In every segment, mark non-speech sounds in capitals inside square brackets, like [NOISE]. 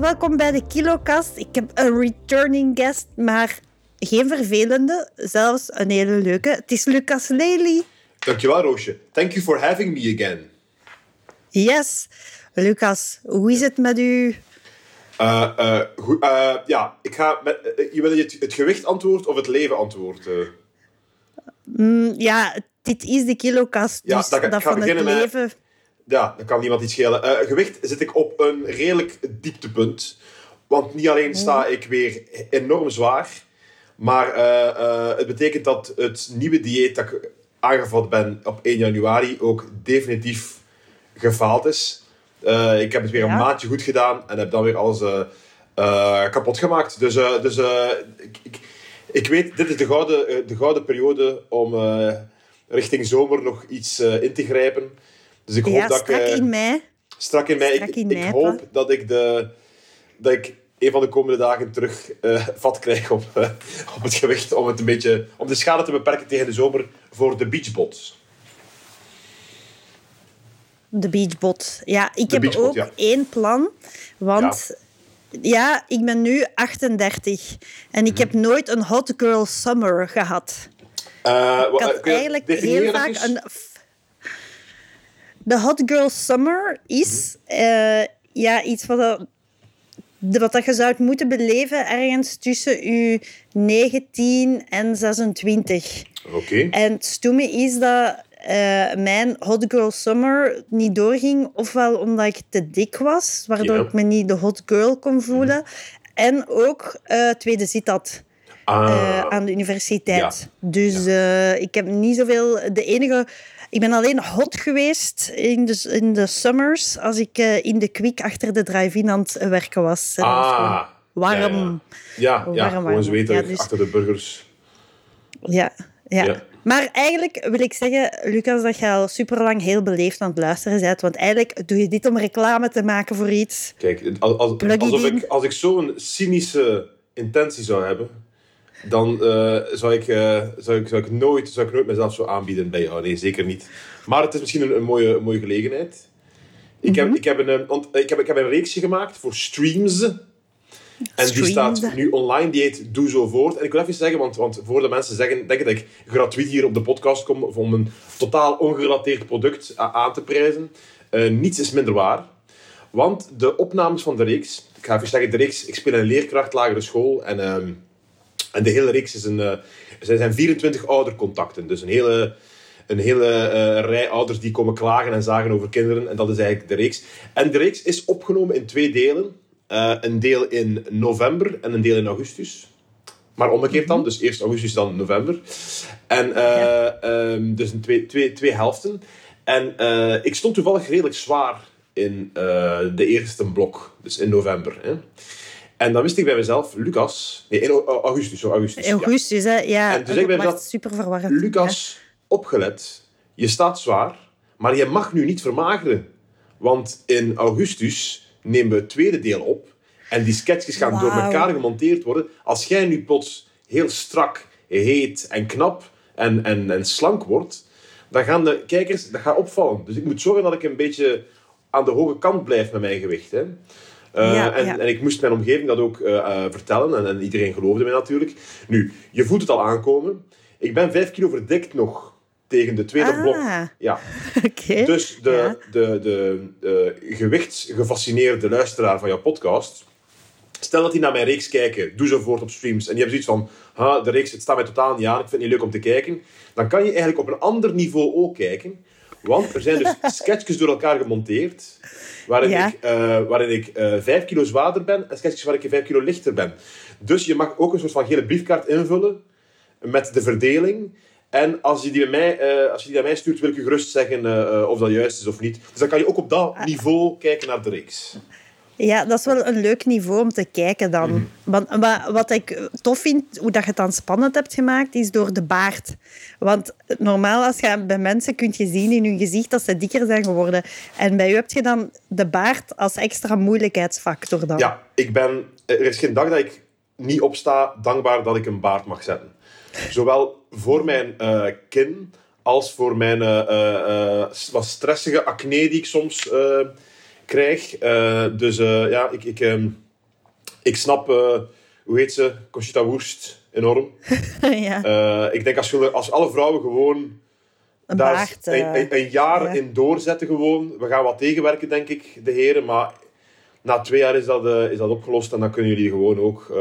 welkom bij de Kilokast. Ik heb een returning guest, maar geen vervelende, zelfs een hele leuke. Het is Lucas Lely. Dankjewel, Roosje. Thank you for having me again. Yes. Lucas, hoe is het met u? Uh, uh, goed, uh, ja, ik ga met, je wil het, het gewicht antwoord of het leven antwoord? Mm, ja, dit is de Kilokast, Ja, dus dat- ik dat ga van het beginnen met- leven... Ja, dat kan niemand iets schelen. Uh, gewicht zit ik op een redelijk dieptepunt. Want niet alleen sta ik weer enorm zwaar, maar uh, uh, het betekent dat het nieuwe dieet dat ik aangevat ben op 1 januari ook definitief gefaald is. Ik heb het weer een Ja. maandje goed gedaan en heb dan weer alles kapot gemaakt. Dus, dus ik, ik, ik weet, dit is de gouden, de gouden periode om richting zomer nog iets in te grijpen. Dus ik hoop Ja, dat ik... strak uh, in mei. strak in mei. Strak Ik, in ik mei, hoop pa. dat ik, de, dat ik een van de komende dagen terug eh, vat krijg op, eh, op het gewicht. Om, het een beetje, om de schade te beperken tegen de zomer voor de beachbots. De beachbot. Ja, ik De heb beachbot, ook ja. één plan. Want ja. ik ben nu 38 en ik heb nooit een hot girl summer gehad. Eh, Ik had eigenlijk heel vaak een. De hot girl summer is eh, ja, iets wat, dat- wat dat je zou moeten beleven ergens tussen je 19 en 26. Oké. En het stomme is dat eh, mijn hot girl summer niet doorging. Ofwel omdat ik te dik was, waardoor Ja. ik me niet de hot girl kon voelen. En ook eh, tweede zit had Ah, eh, aan de universiteit. Ja. Dus eh, ik heb niet zoveel... De enige... Ik ben alleen hot geweest in de, in de summers als ik eh, in de kwik achter de drive-in aan het werken was. Ah, warm. Ja, ja. ja, Warm, dus- achter de burgers. Ja, ja. Maar eigenlijk wil ik zeggen, Lucas, dat je al super lang heel beleefd aan het luisteren bent. Want eigenlijk doe je dit om reclame te maken voor iets. Kijk, als, als, alsof ik, als ik zo'n cynische intentie zou hebben, dan eh, zou, ik, eh, zou, ik, zou, ik nooit, zou ik nooit mezelf zo aanbieden bij jou. Nee, zeker niet. Maar het is misschien een, een mooie, een mooie gelegenheid. Ik, Mhm. heb, ik, heb een, eh, want, ik, heb, ik heb een reeksje gemaakt voor streams. En die staat nu online, die heet Doe Zo Voort. En ik wil even zeggen, want, want voor de mensen zeggen, denken dat ik gratuit hier op de podcast kom om een totaal ongerelateerd product aan te prijzen. Eh, niets is minder waar. Want de opnames van de reeks, ik ga even zeggen, de reeks, ik speel een leerkracht lagere school en, ehm, en de hele reeks is een, eh, er zijn 24 oudercontacten. Dus een hele, een hele eh, rij ouders die komen klagen en zagen over kinderen. En dat is eigenlijk de reeks. En de reeks is opgenomen in twee delen. Eh, een deel in november en een deel in augustus. Maar omgekeerd dan, dus eerst augustus, dan november. En eh, ehm, dus in twee, twee, twee helften. En eh, ik stond toevallig redelijk zwaar in eh, de eerste blok, dus in november. Hè. En dan wist ik bij mezelf, Lucas, nee, in au- augustus, zo augustus. In ja. augustus, hè? Ja, En zei ik bij mezelf, super verwarrend. Lucas, opgelet, je staat zwaar, maar je mag nu niet vermageren. Want in augustus nemen we het tweede deel op en die sketches gaan door elkaar gemonteerd worden. Als jij nu plots heel strak, heet en knap en, en, en slank wordt, dan gaan de kijkers dat gaat opvallen. Dus ik moet zorgen dat ik een beetje aan de hoge kant blijf met mijn gewicht. Hè. Eh, Ja, en, ja. en ik moest mijn omgeving dat ook eh, eh, vertellen. En, en iedereen geloofde mij natuurlijk. Nu, je voelt het al aankomen. Ik ben vijf kilo verdikt nog tegen de tweede Ah. blok. Ja. [LAUGHS] Dus de, Ja. de, de, de gewichtsgefascineerde luisteraar van jouw podcast... Stel dat die naar mijn reeks kijken, doe zo voort op streams, en die hebben zoiets van, ha, de reeks het staat mij totaal niet aan, ik vind het niet leuk om te kijken, dan kan je eigenlijk op een ander niveau ook kijken. Want er zijn dus [LAUGHS] sketchjes door elkaar gemonteerd, waarin Ja. ik, eh, waarin ik eh, vijf kilo zwaarder ben, en sketchjes waarin ik vijf kilo lichter ben. Dus je mag ook een soort van gele briefkaart invullen met de verdeling. En als je die bij mij, eh, als je die naar mij stuurt, wil ik je gerust zeggen of dat juist is of niet. Dus dan kan je ook op dat niveau kijken naar de reeks. Ja, dat is wel een leuk niveau om te kijken dan. Mhm. Want, maar wat ik tof vind, hoe dat je het dan spannend hebt gemaakt, is door de baard. Want normaal, als je bij mensen kunt je zien in hun gezicht dat ze dikker zijn geworden. En bij u heb je dan de baard als extra moeilijkheidsfactor dan. Ja, ik ben, er is geen dag dat ik niet opsta dankbaar dat ik een baard mag zetten. Zowel voor mijn eh, kin als voor mijn eh, eh, wat stressige acne die ik soms krijg. Eh, dus eh, ja, ik, ik, ehm, ik snap, eh, hoe heet ze, Conchita Wurst enorm. [LAUGHS] ja. Ik denk als, je- als alle vrouwen gewoon Een daar baard. een, een, een jaar ja. in doorzetten gewoon. We gaan wat tegenwerken, denk ik, de heren. Maar na twee jaar is dat, is dat opgelost. En dan kunnen jullie gewoon ook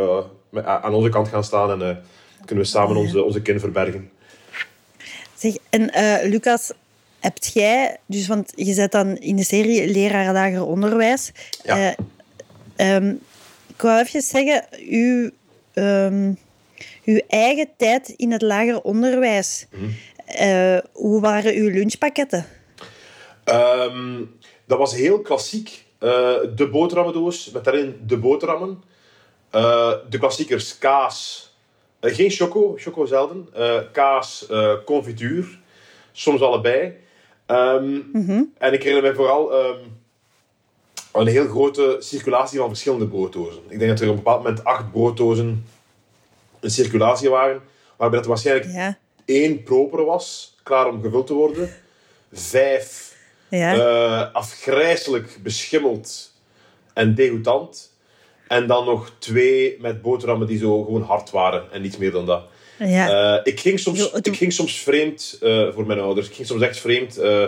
aan onze kant gaan staan. En kunnen we samen onze, onze kin verbergen. Zeg, en Lucas, hebt jij, dus want je zit dan in de serie leraar lager onderwijs. Ja. Eh, ehm, ik wou even zeggen, uw, ehm, uw eigen tijd in het lager onderwijs. Mhm. eh, hoe waren uw lunchpakketten? Ehm, dat was heel klassiek. Eh, de boterhammendoos, met daarin de boterhammen. De klassiekers kaas. Geen choco, choco zelden. Kaas, confituur. Soms allebei. Ehm, En ik herinner me vooral ehm, een heel grote circulatie van verschillende brooddozen. Ik denk dat er op een bepaald moment acht brooddozen in circulatie waren. Waarbij dat er waarschijnlijk Ja. één propere was, klaar om gevuld te worden. Vijf Ja. eh, afgrijselijk beschimmeld en degoutant. En dan nog twee met boterhammen die zo gewoon hard waren en niets meer dan dat. ja. Eh, ik, ging soms, ik ging soms vreemd eh, voor mijn ouders. Ik ging soms echt vreemd. eh,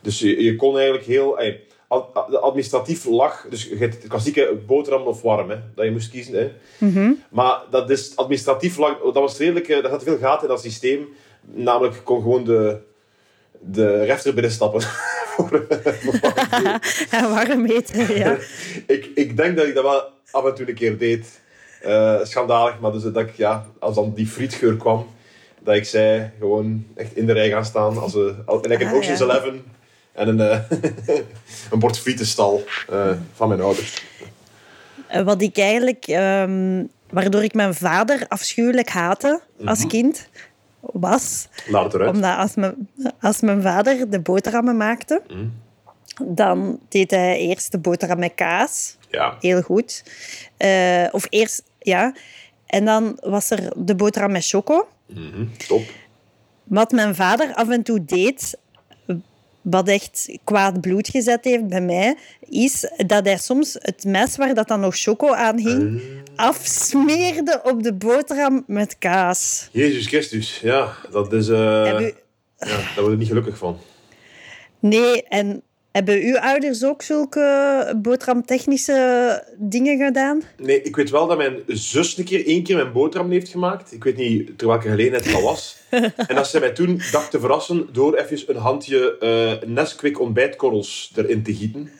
dus je, je kon eigenlijk heel... ad- ad- administratief lag... Dus je hebt klassieke boterham of warm, hè, dat je moest kiezen. Hè. Mhm. Maar dat is administratief lag... Dat was redelijk... Daar zat veel gaten in dat systeem. Namelijk, kon gewoon de, de refter binnenstappen. [LAUGHS] voor, voor [LAUGHS] warm eten, ja. [LAUGHS] ik, ik denk dat ik dat wel af en toe een keer deed. Eh, schandalig, maar dus dat ik, ja, als dan die frietgeur kwam, dat ik zei, gewoon echt in de rij gaan staan. Als we, als, like een Ah, Ocean's ja. Eleven en een, eh, [LAUGHS] een bord frietenstal eh, van mijn ouders. Wat ik eigenlijk, ehm, waardoor ik mijn vader afschuwelijk haatte als kind, was omdat als mijn, als mijn vader de boterhammen maakte, dan deed hij eerst de boterham met kaas. Ja. Heel goed. Eh, of eerst, ja. En dan was er de boterham met choco. Mhm, Top. Wat mijn vader af en toe deed, wat echt kwaad bloed gezet heeft bij mij, is dat hij soms het mes waar dat dan nog choco aan hing, afsmeerde op de boterham met kaas. Jezus Christus, ja, dat is... eh, Heb u- ja, daar word ik niet gelukkig van. Nee, en hebben uw ouders ook zulke boterhamtechnische dingen gedaan? Nee, ik weet wel dat mijn zus een keer één keer mijn boterham heeft gemaakt. Ik weet niet ter welke gelegenheid dat was. [LAUGHS] en dat ze mij toen dacht te verrassen door even een handje eh Nesquik ontbijtkorrels erin te gieten.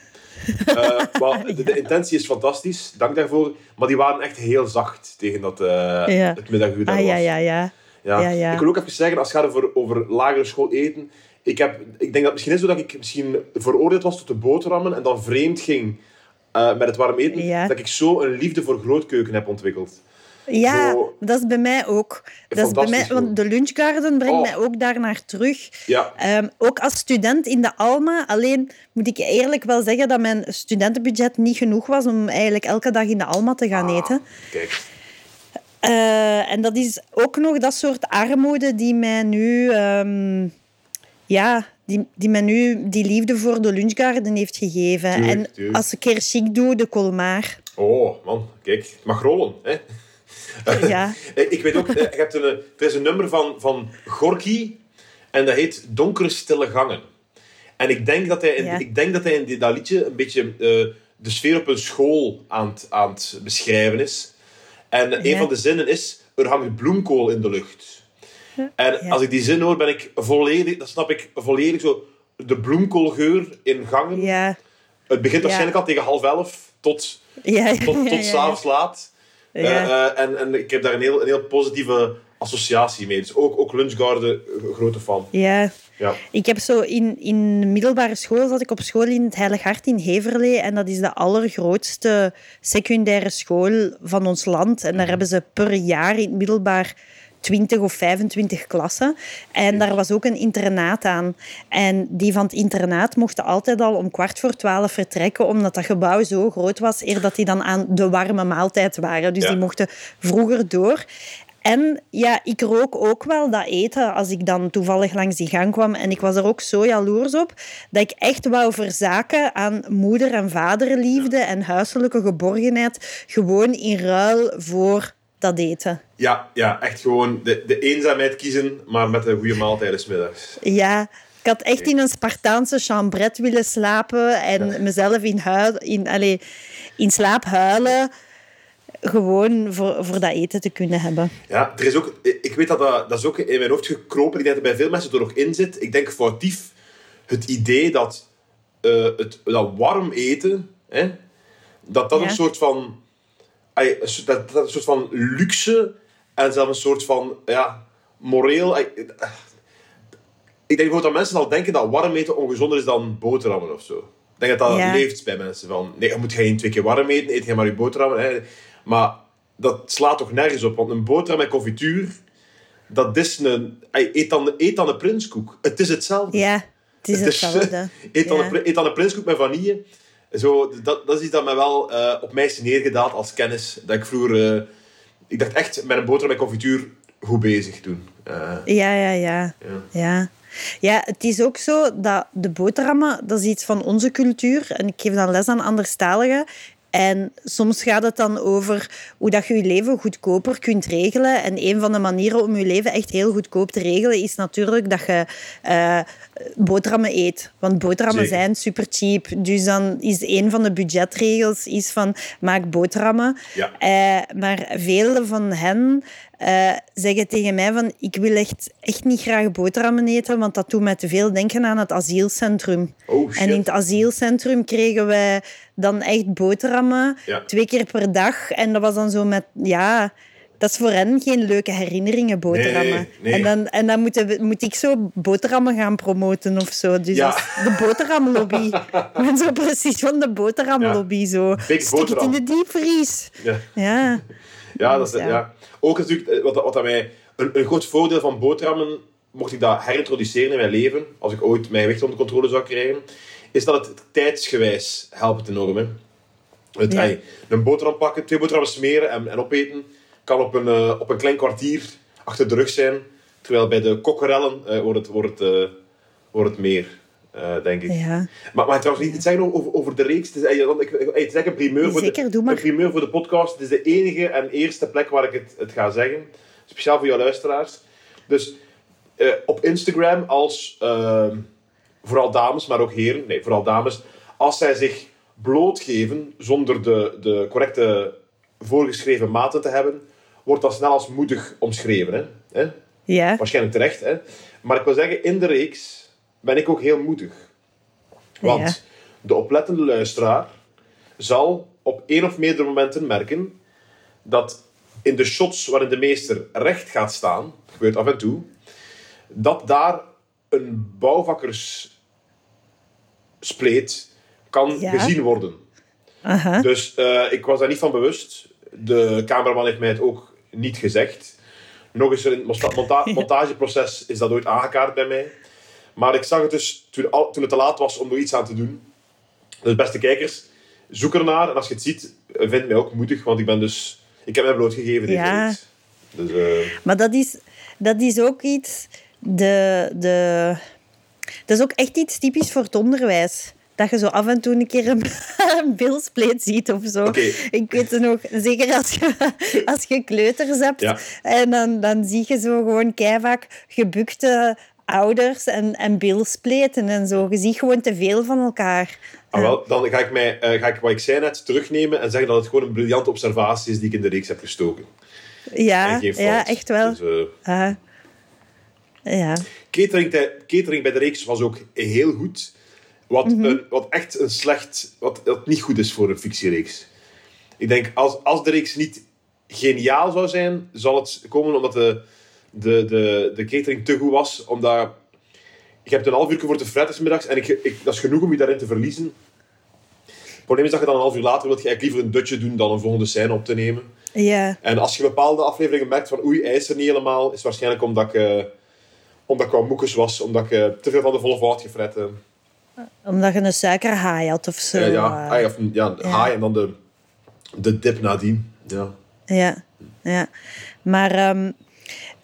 Eh, [LAUGHS] maar de, de intentie is fantastisch, dank daarvoor. Maar die waren echt heel zacht tegen dat Ja. het middaguur Ah, ja, was. ja, ja. Ja. Ja, ja. Ik wil ook even zeggen, als het gaat over, over lagere school eten. Ik, heb, ik denk dat het misschien is zo dat ik misschien veroordeeld was tot de boterhammen en dan vreemd ging eh, met het warm eten. Ja. Dat ik zo een liefde voor grootkeuken heb ontwikkeld. Ja, Zo- dat is bij mij ook. Dat is bij mij, want de lunchgarden brengt Oh. mij ook daar naar terug. Ja, Ehm, ook als student in de Alma. Alleen moet ik eerlijk wel zeggen dat mijn studentenbudget niet genoeg was om eigenlijk elke dag in de Alma te gaan eten. kijk. Eh, en dat is ook nog dat soort armoede die mij nu... ehm, ja, die, die mij nu die liefde voor de lunchgarden heeft gegeven. Tuurlijk, en tuurlijk. als ik een keer chic doe, de colmar. Oh, man, kijk. Het mag rollen, hè. [LAUGHS] Ja. [LAUGHS] Eh, Ik weet ook, eh, je hebt een, er is een nummer van, van Gorky en dat heet Donkere Stille Gangen. En ik denk dat hij in, Ja. ik denk dat, hij in dat liedje een beetje eh, de sfeer op een school aan het, aan het beschrijven is. En een van de zinnen is, er hangt bloemkool in de lucht. En Ja. als ik die zin hoor, ben ik volledig, dan snap ik volledig zo de bloemkoolgeur in gangen. Ja. Het begint waarschijnlijk al tegen half elf tot tot, tot ja, s'avonds laat. Ja. Eh, en, en ik heb daar een heel, een heel positieve associatie mee. Dus ook, ook Lunchgarden, grote fan. Ja. Ja. Ik heb zo in, in middelbare school zat ik op school in het Heilig Hart in Heverlee. En dat is de allergrootste secundaire school van ons land. En daar hebben ze per jaar in het middelbaar 20 of 25 klassen. En daar was ook een internaat aan. En die van het internaat mochten altijd al om kwart voor twaalf vertrekken, omdat dat gebouw zo groot was, eer dat die dan aan de warme maaltijd waren. Dus Ja. die mochten vroeger door. En ja, ik rook ook wel dat eten als ik dan toevallig langs die gang kwam. En ik was er ook zo jaloers op dat ik echt wou verzaken aan moeder- en vaderliefde en huiselijke geborgenheid. Gewoon in ruil voor dat eten. Ja, ja, echt gewoon de, de eenzaamheid kiezen, maar met een goede maaltijd 's middags. Ja, ik had echt in een Spartaanse chambrette willen slapen en mezelf in, huil, in, allez, in slaap huilen. Gewoon voor, voor dat eten te kunnen hebben. Ja, er is ook, ik weet dat, dat dat is ook in mijn hoofd gekropen. Ik denk dat bij veel mensen er nog in zit. Ik denk foutief het idee dat, eh, het, dat warm eten, hè, dat dat Ja. een soort van, dat, dat een soort van luxe en zelfs een soort van, ja, moreel. Ik denk bijvoorbeeld dat mensen al denken dat warm eten ongezonder is dan boterhammen of zo. Ik denk dat dat Ja. leeft bij mensen. Van, nee, je moet geen twee keer warm eten, eet je maar je boterhammen. Hè. Maar dat slaat toch nergens op. Want een boterham met confituur, dat is een... Eet dan, eet dan een prinskoek. Het is hetzelfde. Ja, het is Het is- hetzelfde. [LAUGHS] eet, dan Ja. een, eet dan een prinskoek met vanille. Zo, dat, dat is iets dat mij wel eh, op mij is neergedaald als kennis. Dat ik vroeger... eh, ik dacht echt, met een boterham met confituur, goed bezig toen. Eh, Ja, ja, ja. ja. Ja. Ja, het is ook zo dat de boterhammen, dat is iets van onze cultuur. En ik geef dan les aan anderstaligen. En soms gaat het dan over hoe dat je je leven goedkoper kunt regelen. En een van de manieren om je leven echt heel goedkoop te regelen is natuurlijk dat je eh, boterhammen eet. Want boterhammen Zeker. zijn super cheap. Dus dan is een van de budgetregels is van maak boterhammen. Ja. Eh, maar vele van hen eh, zeggen tegen mij van ik wil echt, echt niet graag boterhammen eten, want dat doet mij te veel denken aan het asielcentrum. Oh, shit. En in het asielcentrum kregen wij dan echt boterhammen Ja. twee keer per dag. En dat was dan zo met, ja... Dat is voor hen geen leuke herinneringen, boterhammen. Nee, nee. En dan, en dan moeten we- moet ik zo boterhammen gaan promoten of zo. Dus Ja. de boterhamlobby. [LAUGHS] ik ben zo precies van de boterhamlobby. Zo. Big Stik het in de diepvries. Ja. Ja. Ja, dat is, Ja. ja. Ook natuurlijk, eh, wat, wat dat mij... Een, een groot voordeel van boterhammen, mocht ik dat herintroduceren in mijn leven, als ik ooit mijn gewicht onder controle zou krijgen, is dat het tijdsgewijs helpt enorm. Hè. Het, Ja. een boterham pakken, twee boterhammen smeren en, en opeten, kan op een, eh, op een klein kwartier achter de rug zijn. Terwijl bij de kokkerellen eh, wordt, het, wordt, het, wordt het meer, eh, denk ik. Ja. Maar, maar trouwens, niet iets zeggen over, over de reeks. Het is, eh, want ik, ik- het is een primeur, voor Zeker, de, een primeur voor de podcast. Het is de enige en eerste plek waar ik het, het ga zeggen. Speciaal voor jouw luisteraars. Dus eh, op Instagram als ehm, vooral dames, maar ook heren, nee, vooral dames, als zij zich blootgeven zonder de, de correcte voorgeschreven maten te hebben, wordt dat snel als moedig omschreven. Hè? Hè? Ja. Waarschijnlijk terecht. Hè? Maar ik wil zeggen, in de reeks ben ik ook heel moedig. Want Ja. de oplettende luisteraar zal op één of meerdere momenten merken dat in de shots waarin de meester recht gaat staan, dat gebeurt af en toe, dat daar een bouwvakkersspleet kan Ja. gezien worden. Aha. Dus eh, ik was daar niet van bewust. De cameraman heeft mij het ook niet gezegd. Nog eens in het monta- monta- [LAUGHS] montageproces is dat ooit aangekaart bij mij. Maar ik zag het dus toen, al, toen het te laat was om er iets aan te doen. Dus beste kijkers, zoek ernaar. En als je het ziet, vind mij ook moedig. Want ik ben dus... Ik heb mij blootgegeven Ja. reeks. Dus eh, Maar dat is, dat is ook iets... De, de, dat is ook echt iets typisch voor het onderwijs. Dat je zo af en toe een keer een, [LAUGHS] een bilspleet ziet of zo. Ik weet het nog, zeker als je, als je kleuters hebt. Ja. En dan, dan zie je zo gewoon keihard gebukte ouders en, en bilspleten en zo. Je ziet gewoon te veel van elkaar. ah, wel, dan ga ik, mij, eh, ga ik wat ik zei net terugnemen en zeggen dat het gewoon een briljante observatie is die ik in de reeks heb gestoken. Ja, ja echt wel. Dus, eh, Ah. ja. Catering, bij de reeks was ook heel goed. Wat, Mhm. een, wat echt een slecht... Wat, wat niet goed is voor een fictiereeks. Ik denk, als, als de reeks niet geniaal zou zijn, zal het komen omdat de, de, de, de catering te goed was. Omdat je hebt een half uur voor te fretten 's middags en ik, ik, dat is genoeg om je daarin te verliezen. Het probleem is dat je dan een half uur later wilt je eigenlijk liever een dutje doen dan een volgende scène op te nemen. Ja. En als je bepaalde afleveringen merkt van oei, hij is er niet helemaal, is waarschijnlijk omdat ik, eh, omdat ik wat moekes was, omdat ik eh, te veel van de volle fout gefret heb. Omdat je een suikerhaai had of zo. Eh, ja, eh. ah, ja, of, ja, haai en dan de, de dip nadien. Ja. Ja, ja. Maar, ehm,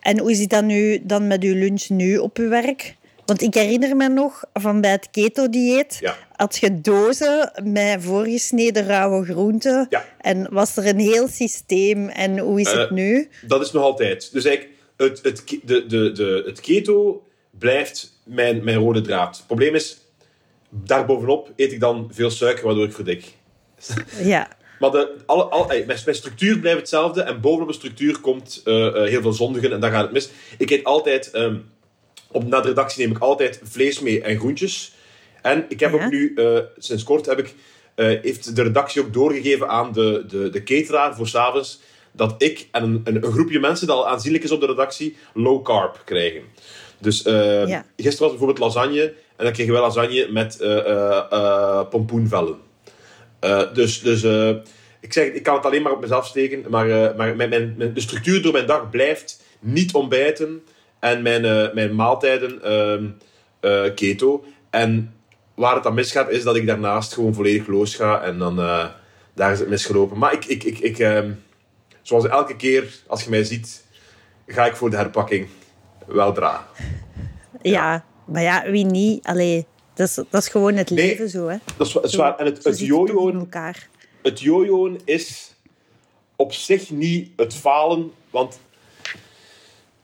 en hoe zit dat nu dan met uw lunch nu op uw werk? Want ik herinner me nog van bij het keto-dieet Ja. had je dozen met voorgesneden rauwe groenten. Ja. En was er een heel systeem. En hoe is het Eh, nu? Dat is nog altijd. Dus eigenlijk, het, het, de, de, de, het keto blijft mijn, mijn rode draad. Het probleem is, daarbovenop eet ik dan veel suiker, waardoor ik verdik. Ja, Maar de, alle, ey, mijn, mijn structuur blijft hetzelfde en bovenop de structuur komt eh, eh, heel veel zondigen en daar gaat het mis. Ik eet altijd, ehm, op, na de redactie neem ik altijd vlees mee en groentjes. En ik heb Ja. ook nu, eh, sinds kort, heb ik, heeft de redactie ook doorgegeven aan de, de, de cateraar voor s'avonds dat ik en een, een, een groepje mensen dat al aanzienlijk is op de redactie, low carb krijgen. Dus Ja. gisteren was bijvoorbeeld lasagne en dan kregen wij lasagne met pompoenvellen. Eh, dus dus eh, ik zeg, ik kan het alleen maar op mezelf steken, maar, eh, maar mijn, mijn, de structuur door mijn dag blijft niet ontbijten en mijn, mijn maaltijden ehm, eh, keto. En waar het dan misgaat, is dat ik daarnaast gewoon volledig los ga en dan daar is het misgelopen. Maar ik, ik, ik, ik ehm, zoals elke keer als je mij ziet, ga ik voor de herpakking weldra. ja. maar ja, wie niet? Allee, dat is, dat is gewoon het Nee. leven zo, hè. Dat is, dat is waar. En het, het jojoen elkaar. het jojoen is op zich niet het falen, want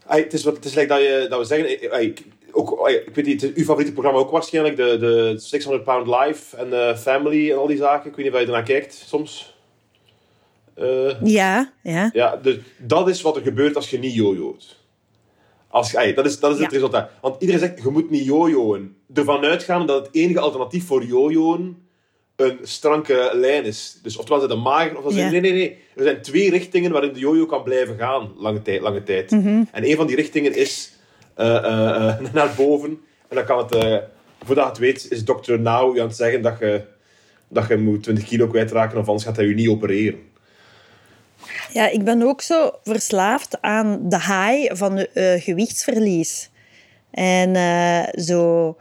het is wat het is like dat, je, dat we zeggen. ik- ook, ik weet niet, uw favoriete programma ook waarschijnlijk, de, de 600 Pound Life en eh, Family en al die zaken. Ik weet niet of je ernaar kijkt soms. Eh, Ja, ja. ja, dus dat is wat er gebeurt als je niet jojoot. Als, je- ey, dat is, dat is het resultaat. Want iedereen zegt, je moet niet jojoen. Ervan uitgaan dat het enige alternatief voor jojoen een stranke lijn is. Dus oftewel ze de mager, of Ja. nee, nee, nee. Er zijn twee richtingen waarin de jojo kan blijven gaan, lange tijd. Lange tijd. Mhm. En een van die richtingen is eh, eh, eh, [LAUGHS] naar boven. En dan kan het, voordat je het weet, is dokter je aan het zeggen dat je, dat je moet 20 kilo kwijtraken, of anders gaat hij je niet opereren. Ja, ik ben ook zo verslaafd aan de high van eh, gewichtsverlies. En eh, zo...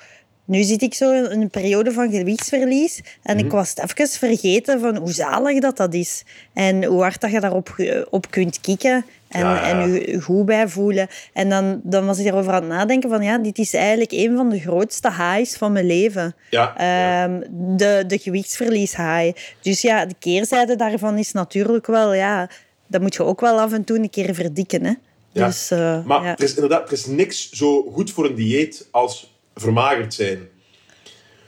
Nu zit ik zo in een periode van gewichtsverlies. En Mhm. ik was het even vergeten van hoe zalig dat dat is. En hoe hard dat je daarop op kunt kicken. En, Ja, ja. en goed bij voelen. En dan, dan was ik erover aan het nadenken van... Ja, dit is eigenlijk een van de grootste highs van mijn leven. Ja. Ehm, de, de gewichtsverlies high. Dus ja, de keerzijde daarvan is natuurlijk wel... Ja, dat moet je ook wel af en toe een keer verdikken. Hè? Ja. Dus, eh, Maar ja. er is inderdaad er is niks zo goed voor een dieet als vermagerd zijn.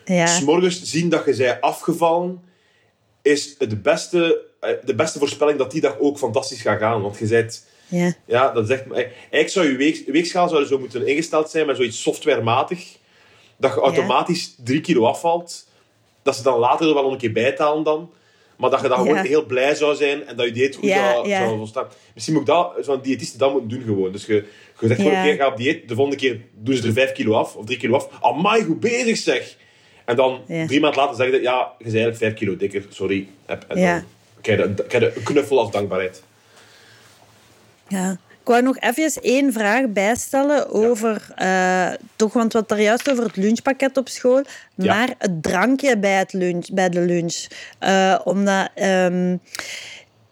ja. S'morgens zien dat je zij afgevallen, is het beste, eh, de beste voorspelling dat die dag ook fantastisch gaat gaan. Want je bent, ja. ja, dat zegt, eigenlijk zou je weeg, weegschaal zou zo moeten ingesteld zijn met zoiets softwarematig, dat je automatisch drie kilo afvalt, dat ze dan later er wel een keer bijtalen dan, maar dat je dan gewoon heel blij zou zijn en dat je dieet goed zou, zou volstaan. Misschien moet ik dat, zo'n diëtist dat moeten doen gewoon. Dus je, je zegt gewoon keer, ga op dieet, de volgende keer doen ze er vijf kilo af, of drie kilo af. Amai, goed bezig zeg! En dan drie maanden later zeggen ze, ja, je bent eigenlijk vijf kilo dikker, sorry. En dan krijg je, krijg je een knuffel als dankbaarheid. Ja. Ik wou nog even één vraag bijstellen over, eh, toch, want we hadden daar juist over het lunchpakket op school, Ja. maar het drankje bij, het lunch, bij de lunch. Eh, omdat ehm,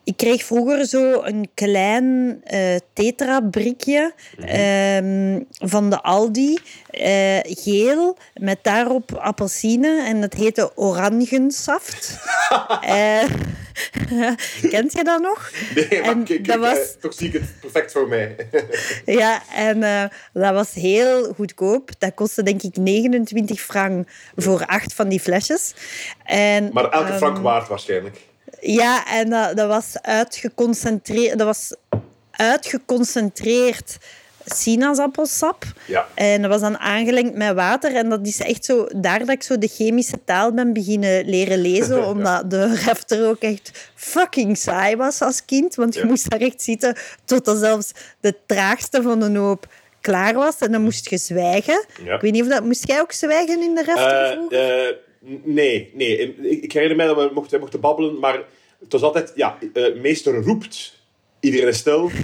ik kreeg vroeger zo een klein eh tetra-brikje ehm, van de Aldi, eh, geel, met daarop appelsine en dat heette orangensaft. [LAUGHS] Eh, [LAUGHS] kent je dat nog? Nee, maar En kijk, dat kijk, was- toch zie ik het perfect voor mij. [LAUGHS] Ja, en dat was heel goedkoop. Dat kostte denk ik 29 frank voor acht van die flesjes. En, maar elke ehm, frank waard waarschijnlijk. Ja, en dat, dat was uitgeconcentreerd. Dat was uitgeconcentreerd sinaasappelsap. Ja. En dat was dan aangelengd met water. En dat is echt zo, daar dat ik zo de chemische taal ben beginnen leren lezen. [LAUGHS] Omdat de refter ook echt fucking saai was als kind. Want je Ja. moest daar echt zitten totdat zelfs de traagste van de hoop klaar was. En dan moest je zwijgen. Ik weet niet of dat... Moest jij ook zwijgen in de refter vroeger? Nee, nee. Ik, herinner mij dat we mochten, mochten babbelen, maar het was altijd, ja, eh, meester roept, iedereen is stil. [LAUGHS]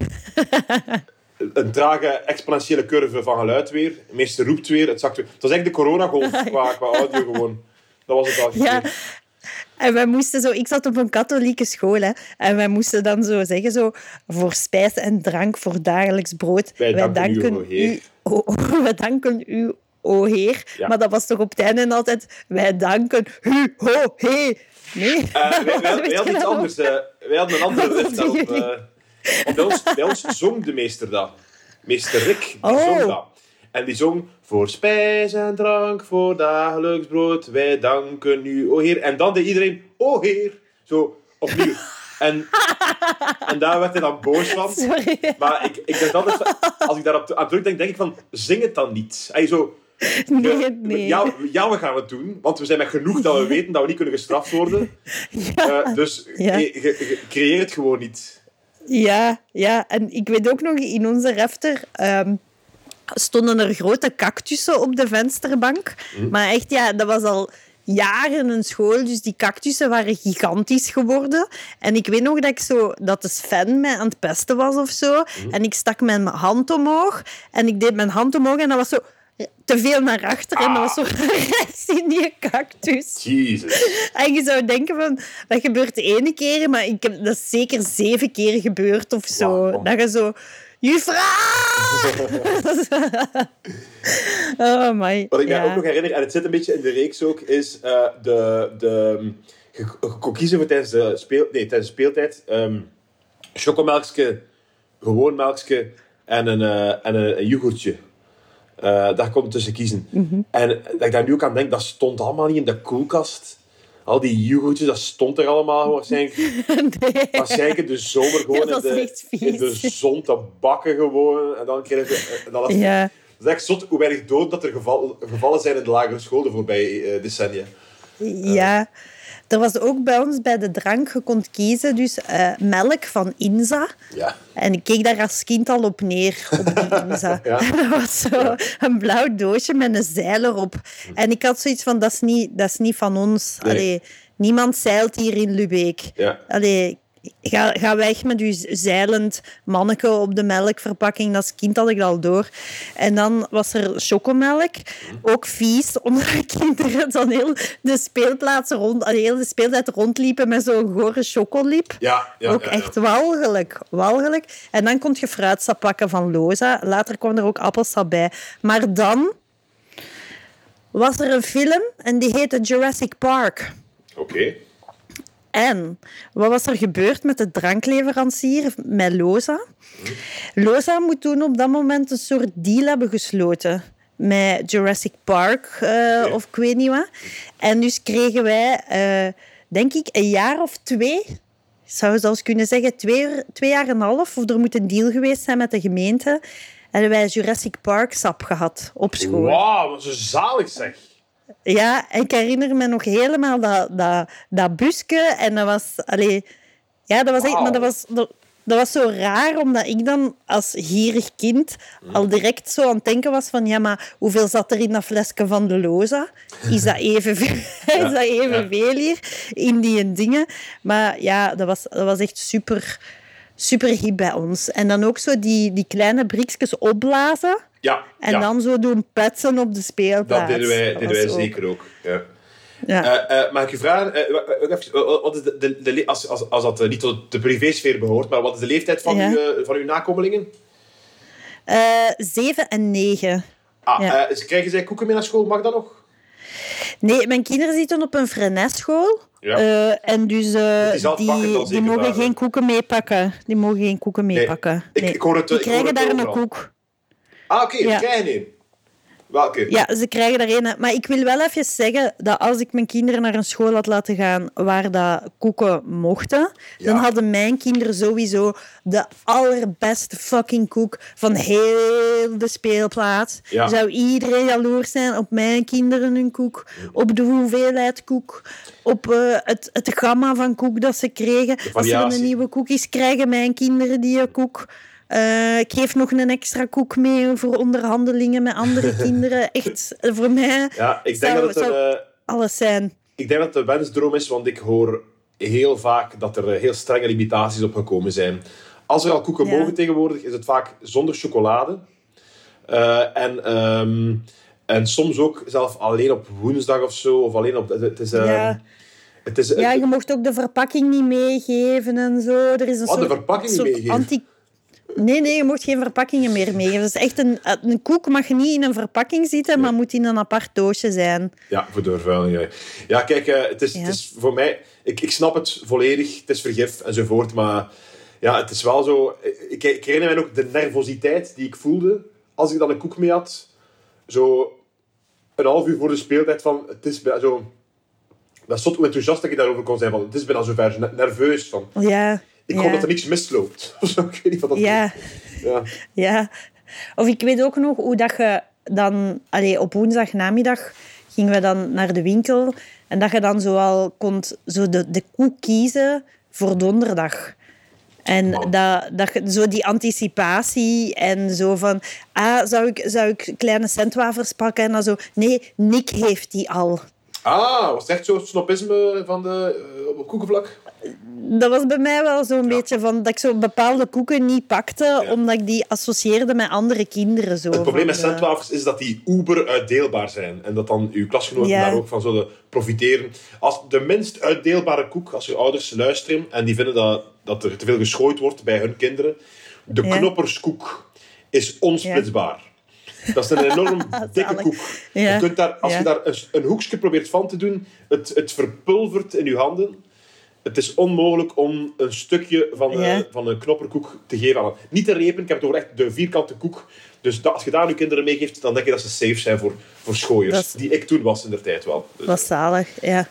Een trage exponentiële curve van geluid weer. Meester roept weer, het zakt weer. Het was eigenlijk de coronagolf [LAUGHS] qua, qua audio gewoon. Dat was het al. Ja. En wij moesten zo... Ik zat op een katholieke school, hè. En wij moesten dan zo zeggen, zo... Voor spijs en drank, voor dagelijks brood. Wij danken u, u... wij danken u, [LAUGHS] o Heer. Ja. Maar dat was toch op het einde altijd... Wij danken u, o Heer. Nee. Eh, wij, [LAUGHS] hadden iets anders. eh, wij hadden een andere lift eh, bij, ons, bij ons zong de meester dat. Meester Rick, die Oh. zong dat. En die zong voor spijs en drank, voor dagelijks brood, wij danken u, o Heer. En dan deed iedereen, o Heer. Zo, opnieuw. En, en daar werd hij dan boos van. [LAUGHS] Sorry. Maar ik, ik denk altijd, als ik daarop aan terugdenk, denk ik van, zing het dan niet. Ey, zo, Nee, nee. ja, ja, we gaan het doen, want we zijn met genoeg dat we [LAUGHS] weten dat we niet kunnen gestraft worden. Eh, dus Ja. ge- creëer het gewoon niet. Ja, ja, en ik weet ook nog, in onze refter ehm, stonden er grote cactussen op de vensterbank. Maar echt, ja, dat was al jaren een school, dus die cactussen waren gigantisch geworden. En ik weet nog dat ik zo, dat de Sven mij aan het pesten was of zo. En ik stak mijn hand omhoog en ik deed mijn hand omhoog en dat was zo te veel naar achter en dat was zo rechts in die cactus. Jezus. En je zou denken van, dat gebeurt de ene keer, maar ik heb, dat is zeker zeven keer gebeurd of zo. Wauw. Dat je zo, juffrouw! [LAUGHS] oh my. Wat ik mij ja. ook nog herinner, en het zit een beetje in de reeks ook, is eh, de, de um, kon kiezen voor tijdens de, speel, nee, tijdens de speeltijd chocomelkske, gewoon melkske en een, eh, en een, een yoghurtje. Eh, daar kon je tussen kiezen. Mhm. En dat ik daar nu ook aan denk, dat stond allemaal niet in de koelkast. Al die yoghurtjes, dat stond er allemaal waarschijnlijk, [LAUGHS] Nee. waarschijnlijk de zomer gewoon in, de, in de zon te bakken gewoon. En dan kreeg je... En dan was Ja. dat is echt zot hoe weinig dood dat er geval, gevallen zijn in de lagere school de voorbije eh, decennia. Ja. Er was ook bij ons bij de drank, je kon kiezen, dus eh, melk van Inza. Ja. En ik keek daar als kind al op neer, op die [LAUGHS] Inza. Ja. [LAUGHS] Dat was zo een blauw doosje met een zeil erop. En ik had zoiets van, dat is niet, dat is niet van ons. Nee. Allee, niemand zeilt hier in Lubeek. Ja. Allee, ga, ga weg met uw zeilend manneke op de melkverpakking. Dat kind had ik al door. En dan was er chocomelk. Ook vies, [LAUGHS] omdat kinderen dan heel de speelplaats rond, heel de speeltijd rondliepen met zo'n gore chocolip. Ja, ja, ook ja, echt walgelijk, walgelijk. En dan kon je fruitsap pakken van Loza. Later kwam er ook appelsap bij. Maar dan was er een film en die heette Jurassic Park. Oké. En wat was er gebeurd met de drankleverancier, met Loza? Loza moet toen op dat moment een soort deal hebben gesloten met Jurassic Park eh, of ik weet niet wat. En dus kregen wij, eh, denk ik, een jaar of twee, zou zelfs kunnen zeggen twee, twee jaar en een half, of er moet een deal geweest zijn met de gemeente, hebben wij Jurassic Park sap gehad op school. Wauw, wat zo zalig zeg. Ja, en ik herinner me nog helemaal dat, dat, dat busje. En dat was... Allee, ja, dat was echt... Maar dat was, dat, dat was zo raar, omdat ik dan als gierig kind al direct zo aan het denken was van... Ja, maar hoeveel zat er in dat flesje van de Loza? Is dat evenveel, [LAUGHS] [LAUGHS] is dat evenveel hier? In die dingen. Maar ja, dat was, dat was echt super, super hip bij ons. En dan ook zo die, die kleine briekjes opblazen. Ja, En ja. dan zo doen petsen op de speelplaats. dat deden wij, Dat deden wij ook- zeker ook. Ja. Ja. Eh, eh, mag ik je vragen, eh, wat is de, de, de als, als, als dat niet tot de privésfeer behoort, maar wat is de leeftijd van, Ja. uw, van uw nakomelingen? Zeven en negen. Ah, Ja. krijgen zij koeken mee naar school? Mag dat nog? Nee, mijn kinderen zitten op een Freinet-school. Ja. En dus die mogen daar, geen koeken meepakken. Die mogen geen koeken meepakken. Nee. ik hoor het, die ik krijgen daar een koek. Ah, oké, Ja. die krijgen een. Welke? Ja, ze krijgen er een. Maar ik wil wel even zeggen dat als ik mijn kinderen naar een school had laten gaan waar dat koeken mochten, dan hadden mijn kinderen sowieso de allerbeste fucking koek van heel de speelplaats. Ja. Zou iedereen jaloers zijn op mijn kinderen hun koek, op de hoeveelheid koek, op eh, het, het gamma van koek dat ze kregen. Als ze dan een nieuwe koekjes krijgen, mijn kinderen die koek. Eh, ik geef nog een extra koek mee voor onderhandelingen met andere [LAUGHS] kinderen. Echt, voor mij Ja, ik denk, Zou- dat het een, eh, alles zijn. ik denk dat het een wensdroom is, want ik hoor heel vaak dat er eh, heel strenge limitaties op gekomen zijn. Als er al koeken Ja. mogen tegenwoordig, is het vaak zonder chocolade. En, ehm, en soms ook zelf alleen op woensdag of zo, of alleen op... Het is... eh, Ja. Het is Ja, je mocht ook de verpakking niet meegeven en zo. Er is een de soort, verpakking niet soort meegeven? Anti... Nee, nee, je mocht geen verpakkingen meer meegeven. Is echt een, een koek mag niet in een verpakking zitten, maar moet in een apart doosje zijn. Ja, voor de vervuiling. Ja, kijk, eh, het, is, Ja. het is voor mij... Ik, ik snap het volledig, het is vergif enzovoort, maar ja, het is wel zo... Ik, ik herinner mij ook de nervositeit die ik voelde als ik dan een koek mee had. Zo een half uur voor de speeltijd van... Het is zo... Dat is tot hoe enthousiast dat ik daarover kon zijn. Van, het is bijna zover, ne- nerveus. Van, Ja. Ik hoop dat er niks misloopt. [LAUGHS] Ik weet niet wat dat Ja. Ja. Ja. Of ik weet ook nog hoe dat je dan... Allee, op woensdagnamiddag gingen we dan naar de winkel en dat je dan zoal kon zo de, de koek kiezen voor donderdag. En dat, dat je, zo die anticipatie en zo van... Ah, zou ik, zou ik kleine centwafels pakken? En dan zo... Nee, Nick heeft die al. Ah, was het echt zo'n snopisme van de, eh, op koekenvlak? Dat was bij mij wel zo'n beetje van... Dat ik zo bepaalde koeken niet pakte, omdat ik die associeerde met andere kinderen. Zo, Het probleem met de- centwafels is dat die uber uitdeelbaar zijn. En dat dan uw klasgenoten Ja. daar ook van zullen profiteren. Als de minst uitdeelbare koek, als je ouders luisteren en die vinden dat, dat er te veel geschooid wordt bij hun kinderen. De Ja. knopperskoek is onsplitsbaar. Dat is een enorm [LAUGHS] dikke koek. Ja. Je kunt daar, als Ja. je daar een, een hoekje probeert van te doen, het, het verpulvert in je handen. Het is onmogelijk om een stukje van, eh, van een knopperkoek te geven aan. Niet de repen, ik heb het over echt de vierkante koek. Dus dat, als je daar je kinderen meegeeft, dan denk je dat ze safe zijn voor, voor schooiers. Is- Die ik toen was in de tijd wel. Dus, was zalig, ja.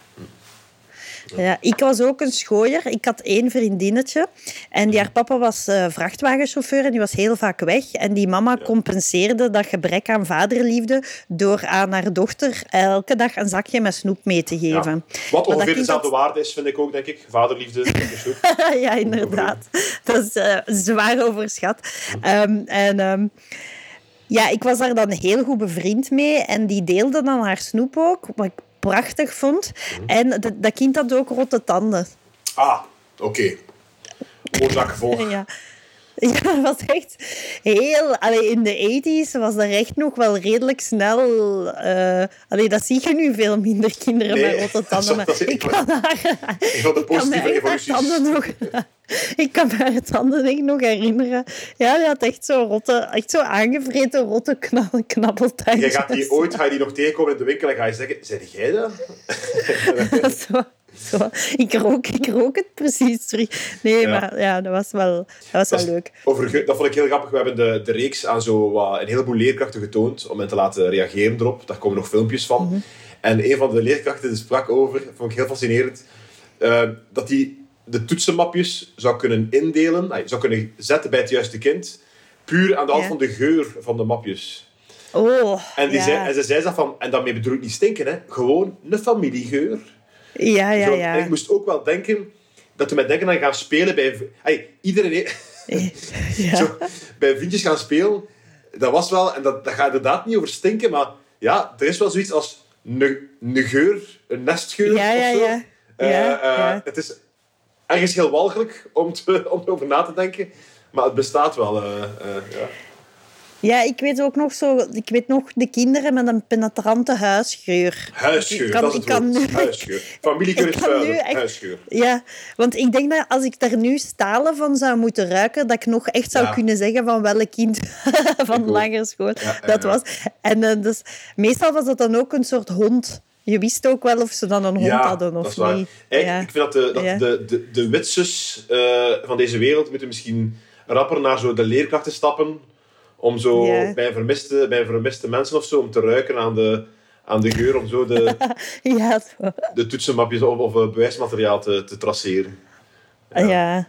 Ja, ik was ook een schooier. Ik had één vriendinnetje. En die haar papa was eh, vrachtwagenchauffeur en die was heel vaak weg. En die mama compenseerde dat gebrek aan vaderliefde door aan haar dochter elke dag een zakje met snoep mee te ja. geven. Wat Maar ongeveer dezelfde waarde is, vind ik ook, denk ik. Vaderliefde. [LAUGHS] ja, inderdaad. Dat is eh, zwaar overschat. Ehm, en ehm, ja, ik was daar dan heel goed bevriend mee. En die deelde dan haar snoep ook, ik prachtig vond. En dat, dat kind had ook rotte tanden. ah, oké. Oorzaakgevolg. Ja. [LAUGHS] Ja, dat was echt heel... Allee, in de 80s was dat echt nog wel redelijk snel... allee, dat zie je nu veel minder kinderen Nee, met rotte [LAUGHS] dat tanden. Maar dat ik kan haar... Van de positieve tanden nog... [LAUGHS] Ik kan me haar tanden echt nog herinneren. Ja, die had echt zo rotte... Echt zo aangevreten rotte knal, knabbeltandjes. Jij gaat die ooit ga je die nog tegenkomen in de winkel en ga je zeggen: Zeg jij dat? zo, zo. Ik, rook, ik rook het precies terug. Nee, Ja. maar ja, dat was wel, dat was Dat, wel leuk. over, dat vond ik heel grappig. We hebben de, de reeks aan zo wat, een heleboel leerkrachten getoond om hen te laten reageren erop. Daar komen nog filmpjes van. Mhm. En een van de leerkrachten die sprak over, vond ik heel fascinerend, eh, dat hij de toetsenmapjes zou kunnen indelen, zou kunnen zetten bij het juiste kind, puur aan de hand Ja. van de geur van de mapjes. Oh, En, die ja. zei, en ze zei dat van, en daarmee bedoel ik niet stinken, hè, gewoon een familiegeur. Ja, ja, ja. En ik moest ook wel denken dat we met denken aan gaan spelen bij. Hey, iedereen. ja. [LAUGHS] Zo, bij vriendjes gaan spelen, dat was wel, en dat, dat gaat inderdaad niet over stinken, maar ja, er is wel zoiets als een, een geur, een nestgeur Ja, ja, of zo. ja. Eh, Ja, eh, ja. Het is ergens heel walgelijk om, te, [LAUGHS] om erover na te denken, maar het bestaat wel. eh, ja. Ja, ik weet ook nog zo... Ik weet nog de kinderen met een penetrante huisgeur. Huisgeur, Ik kan- dat is het woord. nu- Huisgeur. [LAUGHS] Huisgeur. Ja, want ik denk dat als ik daar nu stalen van zou moeten ruiken, dat ik nog echt zou Ja. kunnen zeggen van welk kind [LAUGHS] van lagere school Ja, dat was. En eh, dus, meestal was dat dan ook een soort hond. Je wist ook wel of ze dan een hond hadden of dat is niet. Hey, ja. Ik vind dat de, dat Ja. de, de, de witses eh, van deze wereld moeten misschien rapper naar zo de leerkrachten stappen Om zo Ja. bij, vermiste, bij vermiste mensen of zo, om te ruiken aan de, aan de geur, om zo de, [LAUGHS] Ja, zo. de toetsenmapjes of, of eh, bewijsmateriaal te, te traceren. Ja.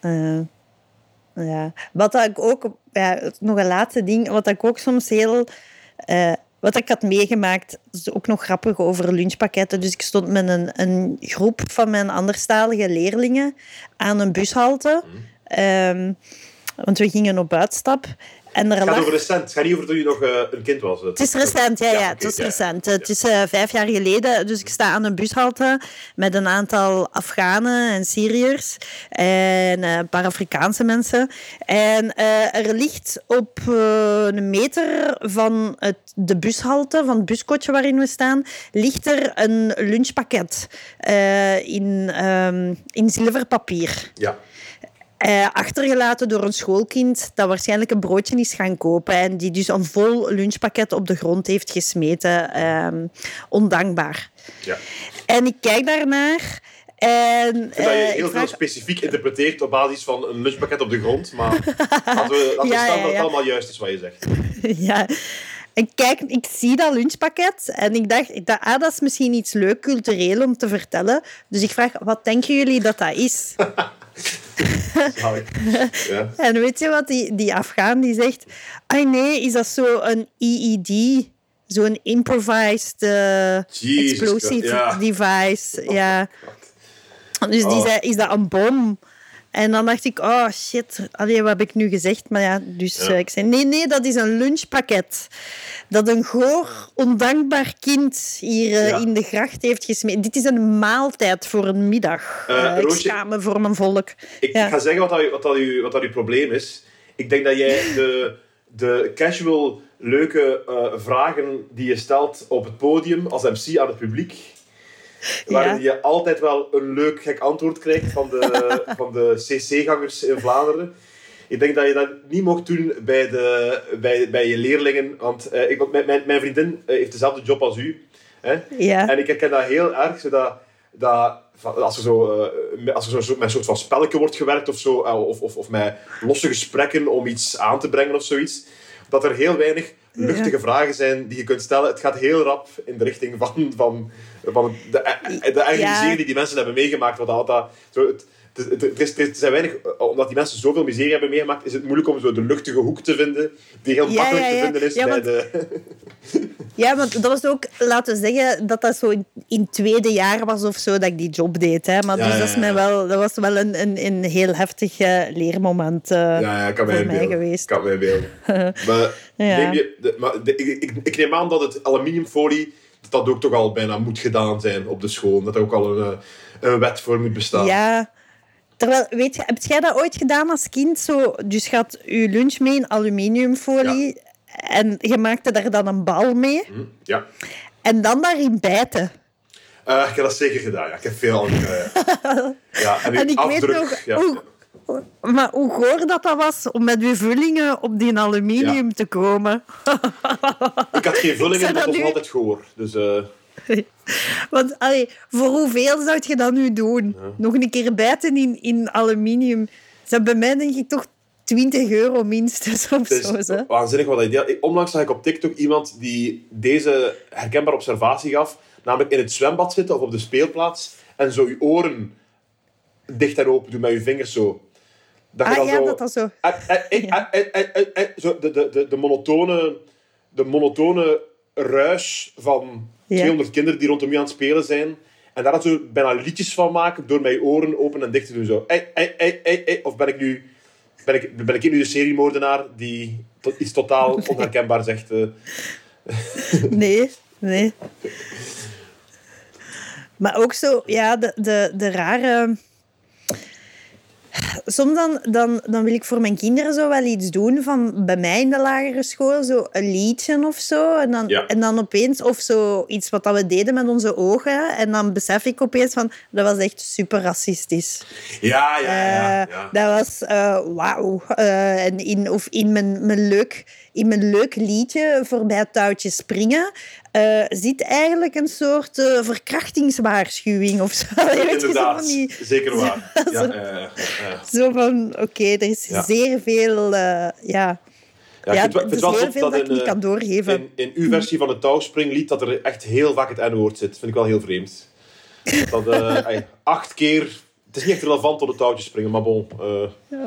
Eh, ja. Wat dat ik ook, ja, nog een laatste ding, wat ik ook soms heel. eh, wat ik had meegemaakt, is ook nog grappig over lunchpakketten. Dus ik stond met een, een groep van mijn anderstalige leerlingen aan een bushalte. Ehm, want we gingen op uitstap. En er Het gaat lag... over recent. Het gaat niet over toen je nog eh, een kind was. Het is recent, ja, ja, het is ja. recent. Het is eh, vijf jaar geleden. Dus ik sta aan een bushalte met een aantal Afghanen en Syriërs en eh, een paar Afrikaanse mensen. En eh, er ligt op eh, een meter van het, de bushalte, van het buskotje waarin we staan, ligt er een lunchpakket eh, in, ehm, in zilverpapier. Ja. Eh, achtergelaten door een schoolkind dat waarschijnlijk een broodje is gaan kopen en die dus een vol lunchpakket op de grond heeft gesmeten. Ehm, ondankbaar. ja. En ik kijk daarnaar en... Ik vind dat je eh, heel veel specifiek interpreteert op basis van een lunchpakket op de grond. Maar [LAUGHS] laten we, laten we Ja, staan ja, dat het allemaal juist is wat je zegt. [LAUGHS] ja. En kijk, ik zie dat lunchpakket en ik dacht, ik dacht ah, dat is misschien iets leuk cultureel om te vertellen. Dus ik vraag, wat denken jullie dat dat is? [LAUGHS] [LAUGHS] Ja. En weet je wat die, die Afghaan die zegt? Ah nee, is dat zo een EED? Zo'n improvised ja. device. Ja. Dus die Oh. zei, is dat een bom? En dan dacht ik, oh shit, allee, wat heb ik nu gezegd? Maar ja, dus Ja. eh, ik zei, nee, nee, dat is een lunchpakket. Dat een goor, ondankbaar kind hier eh, Ja. in de gracht heeft gesmeed. Dit is een maaltijd voor een middag. Eh, ik schaam me voor mijn volk. Ik, Ja. ik ga zeggen wat, dat, wat, dat uw, wat dat uw probleem is. Ik denk dat jij de, de casual, leuke vragen die je stelt op het podium als MC aan het publiek, [LAUGHS] waarin Ja. je altijd wel een leuk, gek antwoord krijgt van de, [LAUGHS] van de CC-gangers in Vlaanderen. Ik denk dat je dat niet mocht doen bij, de, bij, bij je leerlingen. Want eh, ik, mijn, mijn, vriendin eh, heeft dezelfde job als u. Hè? Ja. En ik herken dat heel erg, zodat, dat, als er, zo, eh, met- als er zo, met een soort van spelletje wordt gewerkt of zo, of, of, of met losse gesprekken om iets aan te brengen of zoiets, dat er heel weinig luchtige vragen zijn die je kunt stellen. Het gaat heel rap in de richting van, van, van de, eh, de erge miserie die die mensen hebben meegemaakt. Wat dat, dat, zo, het, is, is- zijn weinig, omdat die mensen zoveel miserie hebben meegemaakt, is het moeilijk om zo de luchtige hoek te vinden, die heel Ja, makkelijk ja, te vinden is Ja, bij want- de... [LAUGHS] Ja, want dat was ook, laten we zeggen, dat dat zo in, tweede jaar was of zo dat ik die job deed. Hè. Maar dus dat, is mij wel, dat was wel een, een, een heel heftig eh, leermoment eh, Ja, kan voor mij geweest. Kan mij inbeelden. [LAUGHS] maar, neem je, de, maar de- ik, ik, ik neem aan dat het aluminiumfolie dat dat ook toch al bijna moet gedaan zijn op de school. Dat er ook al een, eh, een wet voor moet bestaan. Ja. Terwijl, weet je, heb jij dat ooit gedaan als kind? Zo, dus je had je lunch mee in aluminiumfolie en je maakte daar dan een bal mee Hm, ja. en dan daarin bijten. Eh, ik heb dat zeker gedaan. Ja. Ik heb veel al gedaan. Ja. ja, en, ik weet afdruk. nog ja. hoe, maar hoe goor dat, dat was om met uw vullingen op die aluminium Ja. te komen. Ik had geen vullingen, dat was nu- altijd goor. Dus eh, [LAUGHS] Want allee, voor hoeveel zou je dat nu doen? Nog een keer bijten in, in aluminium. Dat bij mij denk ik toch 20 euro minstens of het zo. is Zo. waanzinnig wat hij deed. Onlangs zag ik op TikTok iemand die deze herkenbare observatie gaf. Namelijk in het zwembad zitten of op de speelplaats. En zo je oren dicht en open doen met je vingers zo. Dat je Ah dan ja, zo... dat dat zo. Zo de, de, de, de, monotone, de monotone ruis van Ja. 200 kinderen die rondom je aan het spelen zijn. En daar zo bijna liedjes van maken door je oren open en dicht te doen. Zo. Ei, ei, ei, ei, ei. Of ben ik nu... Ben ik, ben ik nu de seriemoordenaar die tot, iets totaal [LAUGHS] onherkenbaar zegt? eh. [LAUGHS] Nee, nee. Maar ook zo, ja, de, de, de rare... Soms dan, dan, dan wil ik voor mijn kinderen zo wel iets doen van bij mij in de lagere school, zo een liedje of zo. En dan, Ja. en dan opeens, of zo iets wat dat we deden met onze ogen. En dan besef ik opeens van, dat was echt super racistisch. Ja, ja, ja. Eh, ja. Dat was eh, wauw. Eh, en in, of in mijn, mijn, leuk, in mijn leuk liedje voorbij het touwtje springen eh, zit eigenlijk een soort eh, verkrachtingswaarschuwing of zo. [LAUGHS] Zo Inderdaad, van die- zeker waar. [LAUGHS] Ja, Zo. Zo van, oké, er is Ja. zeer veel... eh, ja. Ja, Ja, ik vind, het wel heel veel dat in, ik niet kan doorgeven. In, in uw versie van het touwspringlied dat er echt heel vaak het N-woord zit. vind ik wel heel vreemd. Dat, [LAUGHS] ey, acht keer... Het is niet echt relevant tot het touwtje springen, maar bon.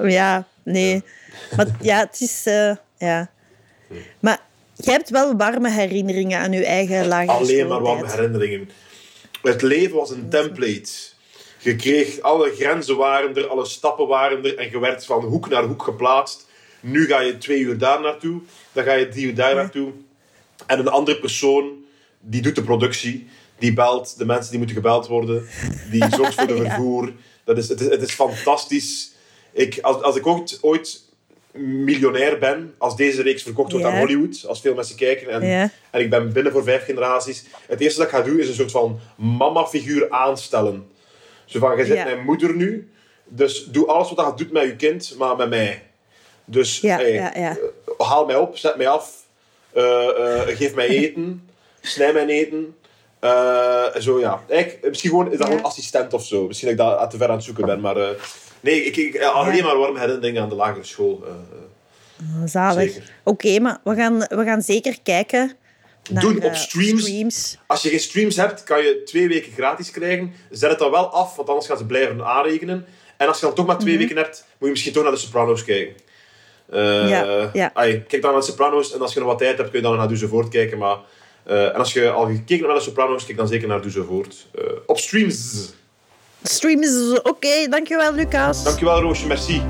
Ja, nee. Maar ja, het is... ja. Maar jij hebt wel warme herinneringen aan je eigen lagere alleen maar warme herinneringen. Het leven was een template. Je kreeg, alle grenzen waren er, alle stappen waren er. En je werd van hoek naar hoek geplaatst. Nu ga je twee uur daar naartoe. Dan ga je drie uur daar naartoe. En een andere persoon, die doet de productie. Die belt de mensen die moeten gebeld worden. Die zorgt voor de [LAUGHS] vervoer. Dat is, het, is, het is fantastisch. Ik, als, als ik ooit, ooit miljonair ben, als deze reeks verkocht wordt aan Hollywood, als veel mensen kijken en, en ik ben binnen voor vijf generaties, het eerste dat ik ga doen is een soort van mama-figuur aanstellen. Zo van, jij Ja. mijn moeder nu, dus doe alles wat je doet met je kind, maar met mij. Dus Ja, hey, ja, ja. eh, haal mij op, zet mij af, eh, eh, geef mij eten, [LAUGHS] snij mijn eten. zo ja. Eigenlijk, misschien gewoon, is dat gewoon assistent of zo. Misschien dat ik daar te ver aan het zoeken ben, maar nee, ik, ik, alleen Ja. maar warme herinneringen aan de lagere school. eh. Zalig. Oké, maar we gaan, we gaan zeker kijken naar Doen op eh, streams. streams. Als je geen streams hebt, kan je twee weken gratis krijgen. Zet het dan wel af, want anders gaan ze blijven aanrekenen. En als je dan toch maar Mhm. twee weken hebt, moet je misschien toch naar de Sopranos kijken. Ja, ja. ai, kijk dan naar de Sopranos en als je nog wat tijd hebt, kun je dan naar Doe Voort kijken. Maar, en als je al gekeken hebt naar de Sopranos, kijk dan zeker naar Doe Voort. Eh, op streams. Streams, oké. dankjewel, Lucas. Dankjewel Roosje, merci.